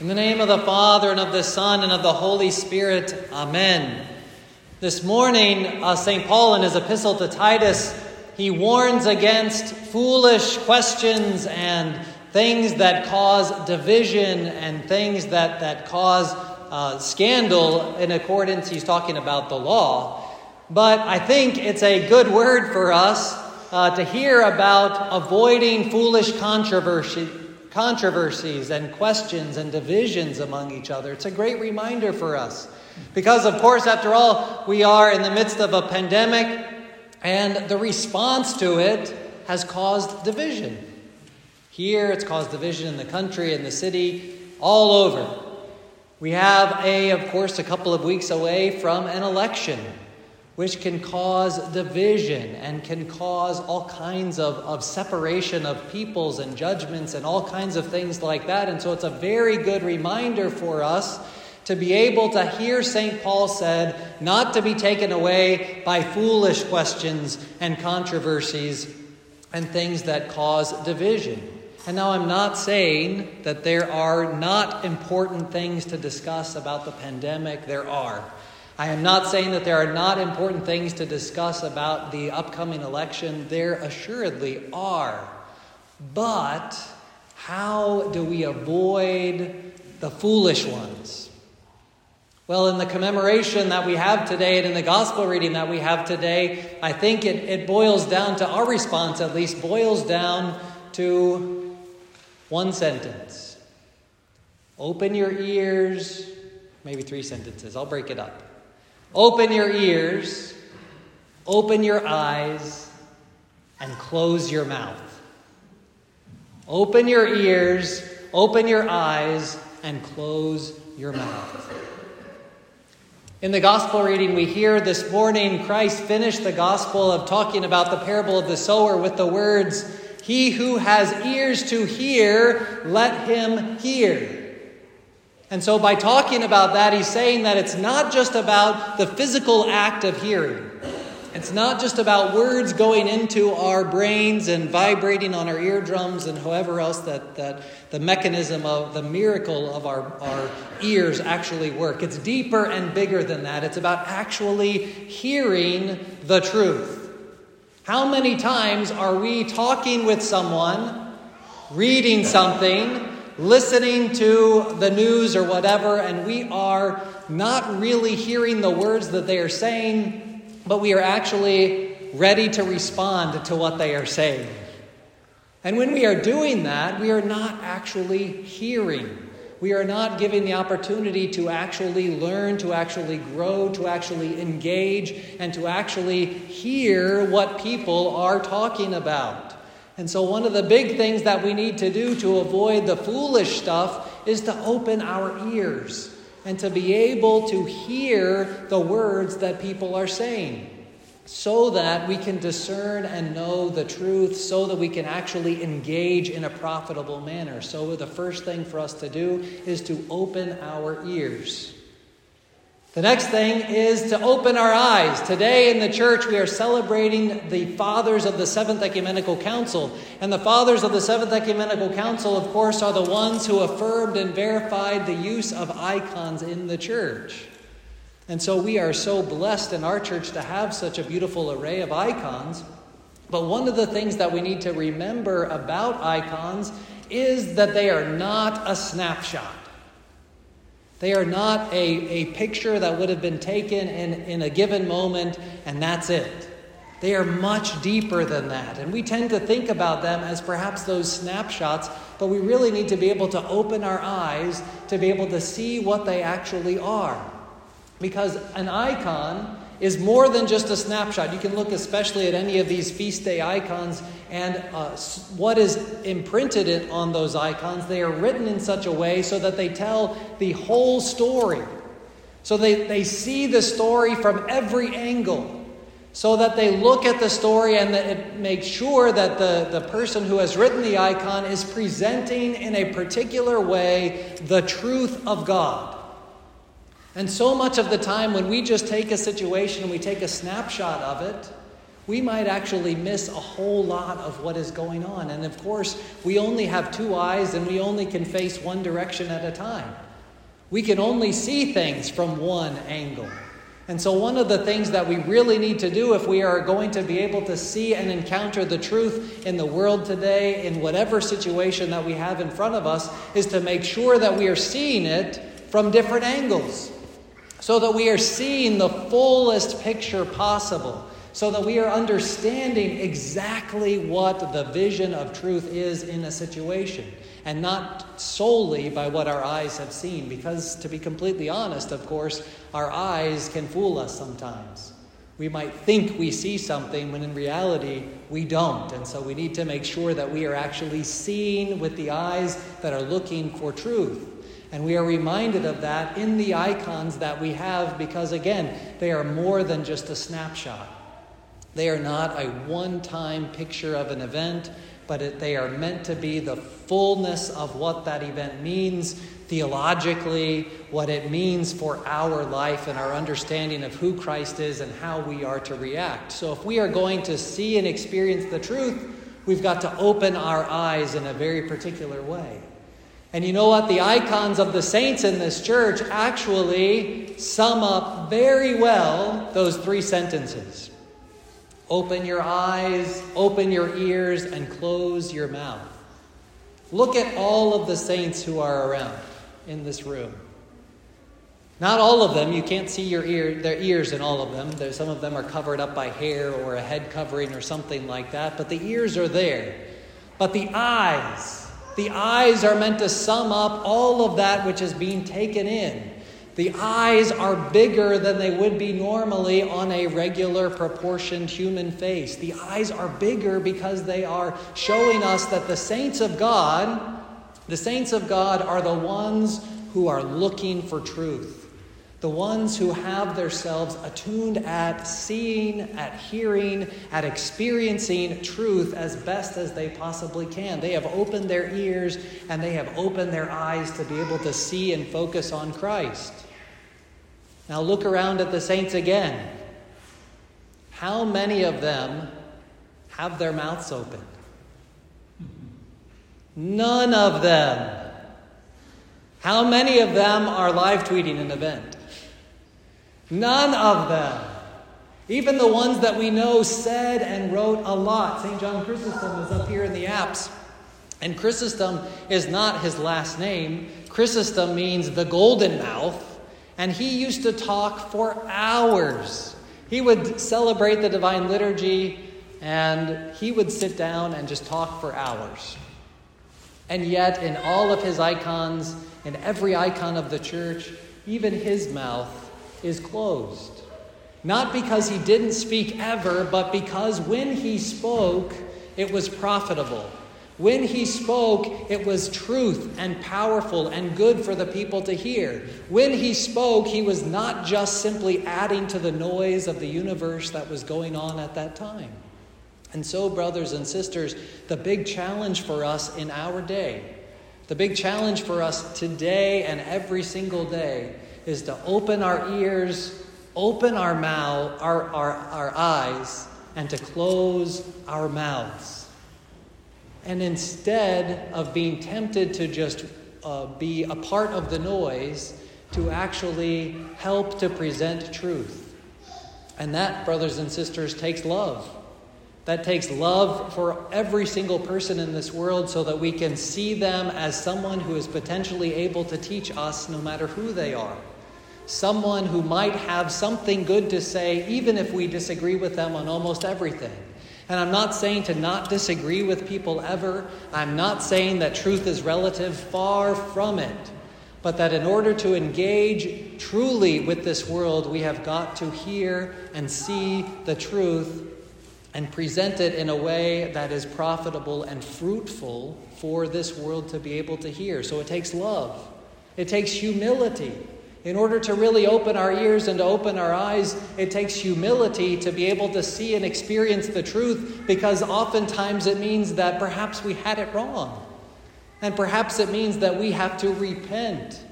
In the name of the Father, and of the Son, and of the Holy Spirit, Amen. This morning, uh, St. Paul, in his epistle to Titus, he warns against foolish questions and things that cause division and things that, that cause uh, scandal in accordance, he's talking about the law. But I think it's a good word for us uh, to hear about avoiding foolish controversy, controversies and questions and divisions among each other. It's a great reminder for us. Because, of course, after all, we are in the midst of a pandemic, and the response to it has caused division. Here, it's caused division in the country, in the city, all over. We have a, of course, a couple of weeks away from an election, which can cause division and can cause all kinds of, of separation of peoples and judgments and all kinds of things like that. And so it's a very good reminder for us to be able to hear St. Paul said, not to be taken away by foolish questions and controversies and things that cause division. And now I'm not saying that there are not important things to discuss about the pandemic. There are. I am not saying that there are not important things to discuss about the upcoming election. There assuredly are. But how do we avoid the foolish ones? Well, in the commemoration that we have today and in the gospel reading that we have today, I think it, it boils down to our response, at least, boils down to one sentence. Open your ears, maybe three sentences. I'll break it up. Open your ears, open your eyes, and close your mouth. Open your ears, open your eyes, and close your mouth. In the gospel reading we hear this morning, Christ finished the gospel of talking about the parable of the sower with the words, he who has ears to hear, let him hear. And so, by talking about that, he's saying that it's not just about the physical act of hearing. It's not just about words going into our brains and vibrating on our eardrums and however else that, that the mechanism of the miracle of our, our ears actually work. It's deeper and bigger than that. It's about actually hearing the truth. How many times are we talking with someone, reading something, listening to the news or whatever, and we are not really hearing the words that they are saying, but we are actually ready to respond to what they are saying? And when we are doing that, we are not actually hearing we are not giving the opportunity to actually learn, to actually grow, to actually engage, and to actually hear what people are talking about. And so, one of the big things that we need to do to avoid the foolish stuff is to open our ears and to be able to hear the words that people are saying so that we can discern and know the truth, so that we can actually engage in a profitable manner. So, the first thing for us to do is to open our ears. The next thing is to open our eyes. Today in the church, we are celebrating the fathers of the Seventh Ecumenical Council. And the fathers of the Seventh Ecumenical Council, of course, are the ones who affirmed and verified the use of icons in the church. And so we are so blessed in our church to have such a beautiful array of icons. But one of the things that we need to remember about icons is that they are not a snapshot. They are not a, a picture that would have been taken in, in a given moment and that's it. They are much deeper than that. And we tend to think about them as perhaps those snapshots, but we really need to be able to open our eyes to be able to see what they actually are. Because an icon is more than just a snapshot. You can look especially at any of these feast day icons, and uh, what is imprinted on those icons, they are written in such a way so that they tell the whole story. So they, they see the story from every angle. So that they look at the story and that it makes sure that the, the person who has written the icon is presenting in a particular way the truth of God. And so much of the time, when we just take a situation and we take a snapshot of it, we might actually miss a whole lot of what is going on. And of course, we only have two eyes and we only can face one direction at a time. We can only see things from one angle. And so, one of the things that we really need to do if we are going to be able to see and encounter the truth in the world today, in whatever situation that we have in front of us, is to make sure that we are seeing it from different angles. So that we are seeing the fullest picture possible so that we are understanding exactly what the vision of truth is in a situation and not solely by what our eyes have seen. Because, to be completely honest, of course, our eyes can fool us sometimes. We might think we see something when in reality we don't. And so we need to make sure that we are actually seeing with the eyes that are looking for truth. And we are reminded of that in the icons that we have because, again, they are more than just a snapshot. They are not a one time picture of an event, but it, they are meant to be the fullness of what that event means theologically, what it means for our life and our understanding of who Christ is and how we are to react. So, if we are going to see and experience the truth, we've got to open our eyes in a very particular way. And you know what? The icons of the saints in this church actually sum up very well those three sentences. Open your eyes, open your ears, and close your mouth. Look at all of the saints who are around in this room. Not all of them, you can't see your ear, their ears in all of them. There's, some of them are covered up by hair or a head covering or something like that, but the ears are there. But the eyes, the eyes are meant to sum up all of that which is being taken in. The eyes are bigger than they would be normally on a regular proportioned human face. The eyes are bigger because they are showing us that the saints of God, the saints of God are the ones who are looking for truth. The ones who have themselves attuned at seeing, at hearing, at experiencing truth as best as they possibly can. They have opened their ears and they have opened their eyes to be able to see and focus on Christ. Now look around at the saints again. How many of them have their mouths open? None of them. How many of them are live tweeting an event? None of them. Even the ones that we know said and wrote a lot. St. John Chrysostom is up here in the apse. And Chrysostom is not his last name. Chrysostom means the golden mouth. And he used to talk for hours. He would celebrate the divine liturgy and he would sit down and just talk for hours. And yet, in all of his icons, in every icon of the church, even his mouth is closed. Not because he didn't speak ever, but because when he spoke, it was profitable. When he spoke, it was truth and powerful and good for the people to hear. When he spoke, he was not just simply adding to the noise of the universe that was going on at that time. And so, brothers and sisters, the big challenge for us in our day, the big challenge for us today and every single day, is to open our ears, open our mouth, our, our, our eyes, and to close our mouths and instead of being tempted to just uh, be a part of the noise, to actually help to present truth. And that, brothers and sisters, takes love. That takes love for every single person in this world so that we can see them as someone who is potentially able to teach us no matter who they are. Someone who might have something good to say, even if we disagree with them on almost everything. And I'm not saying to not disagree with people ever. I'm not saying that truth is relative, far from it. But that in order to engage truly with this world, we have got to hear and see the truth and present it in a way that is profitable and fruitful for this world to be able to hear. So it takes love, it takes humility. In order to really open our ears and to open our eyes, it takes humility to be able to see and experience the truth because oftentimes it means that perhaps we had it wrong. And perhaps it means that we have to repent.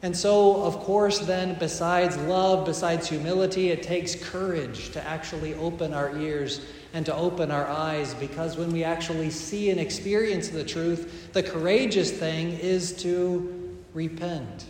And so, of course, then, besides love, besides humility, it takes courage to actually open our ears and to open our eyes because when we actually see and experience the truth, the courageous thing is to repent,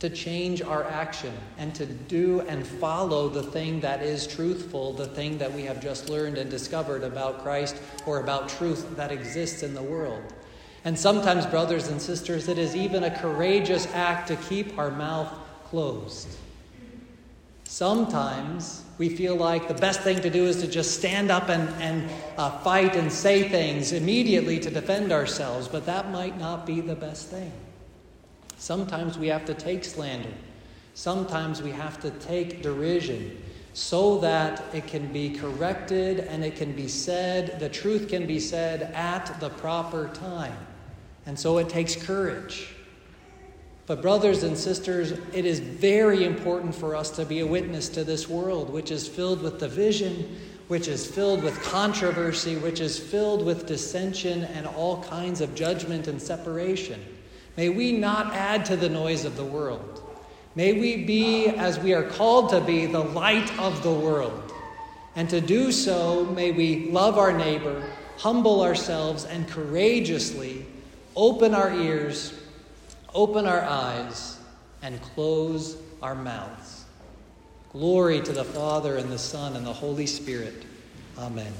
to change our action, and to do and follow the thing that is truthful, the thing that we have just learned and discovered about Christ or about truth that exists in the world. And sometimes, brothers and sisters, it is even a courageous act to keep our mouth closed. Sometimes we feel like the best thing to do is to just stand up and, and uh, fight and say things immediately to defend ourselves, but that might not be the best thing. Sometimes we have to take slander. Sometimes we have to take derision so that it can be corrected and it can be said, the truth can be said at the proper time. And so it takes courage. But, brothers and sisters, it is very important for us to be a witness to this world, which is filled with division, which is filled with controversy, which is filled with dissension and all kinds of judgment and separation. May we not add to the noise of the world. May we be, as we are called to be, the light of the world. And to do so, may we love our neighbor, humble ourselves, and courageously open our ears open our eyes, and close our mouths. Glory to the Father, and the Son, and the Holy Spirit. Amen.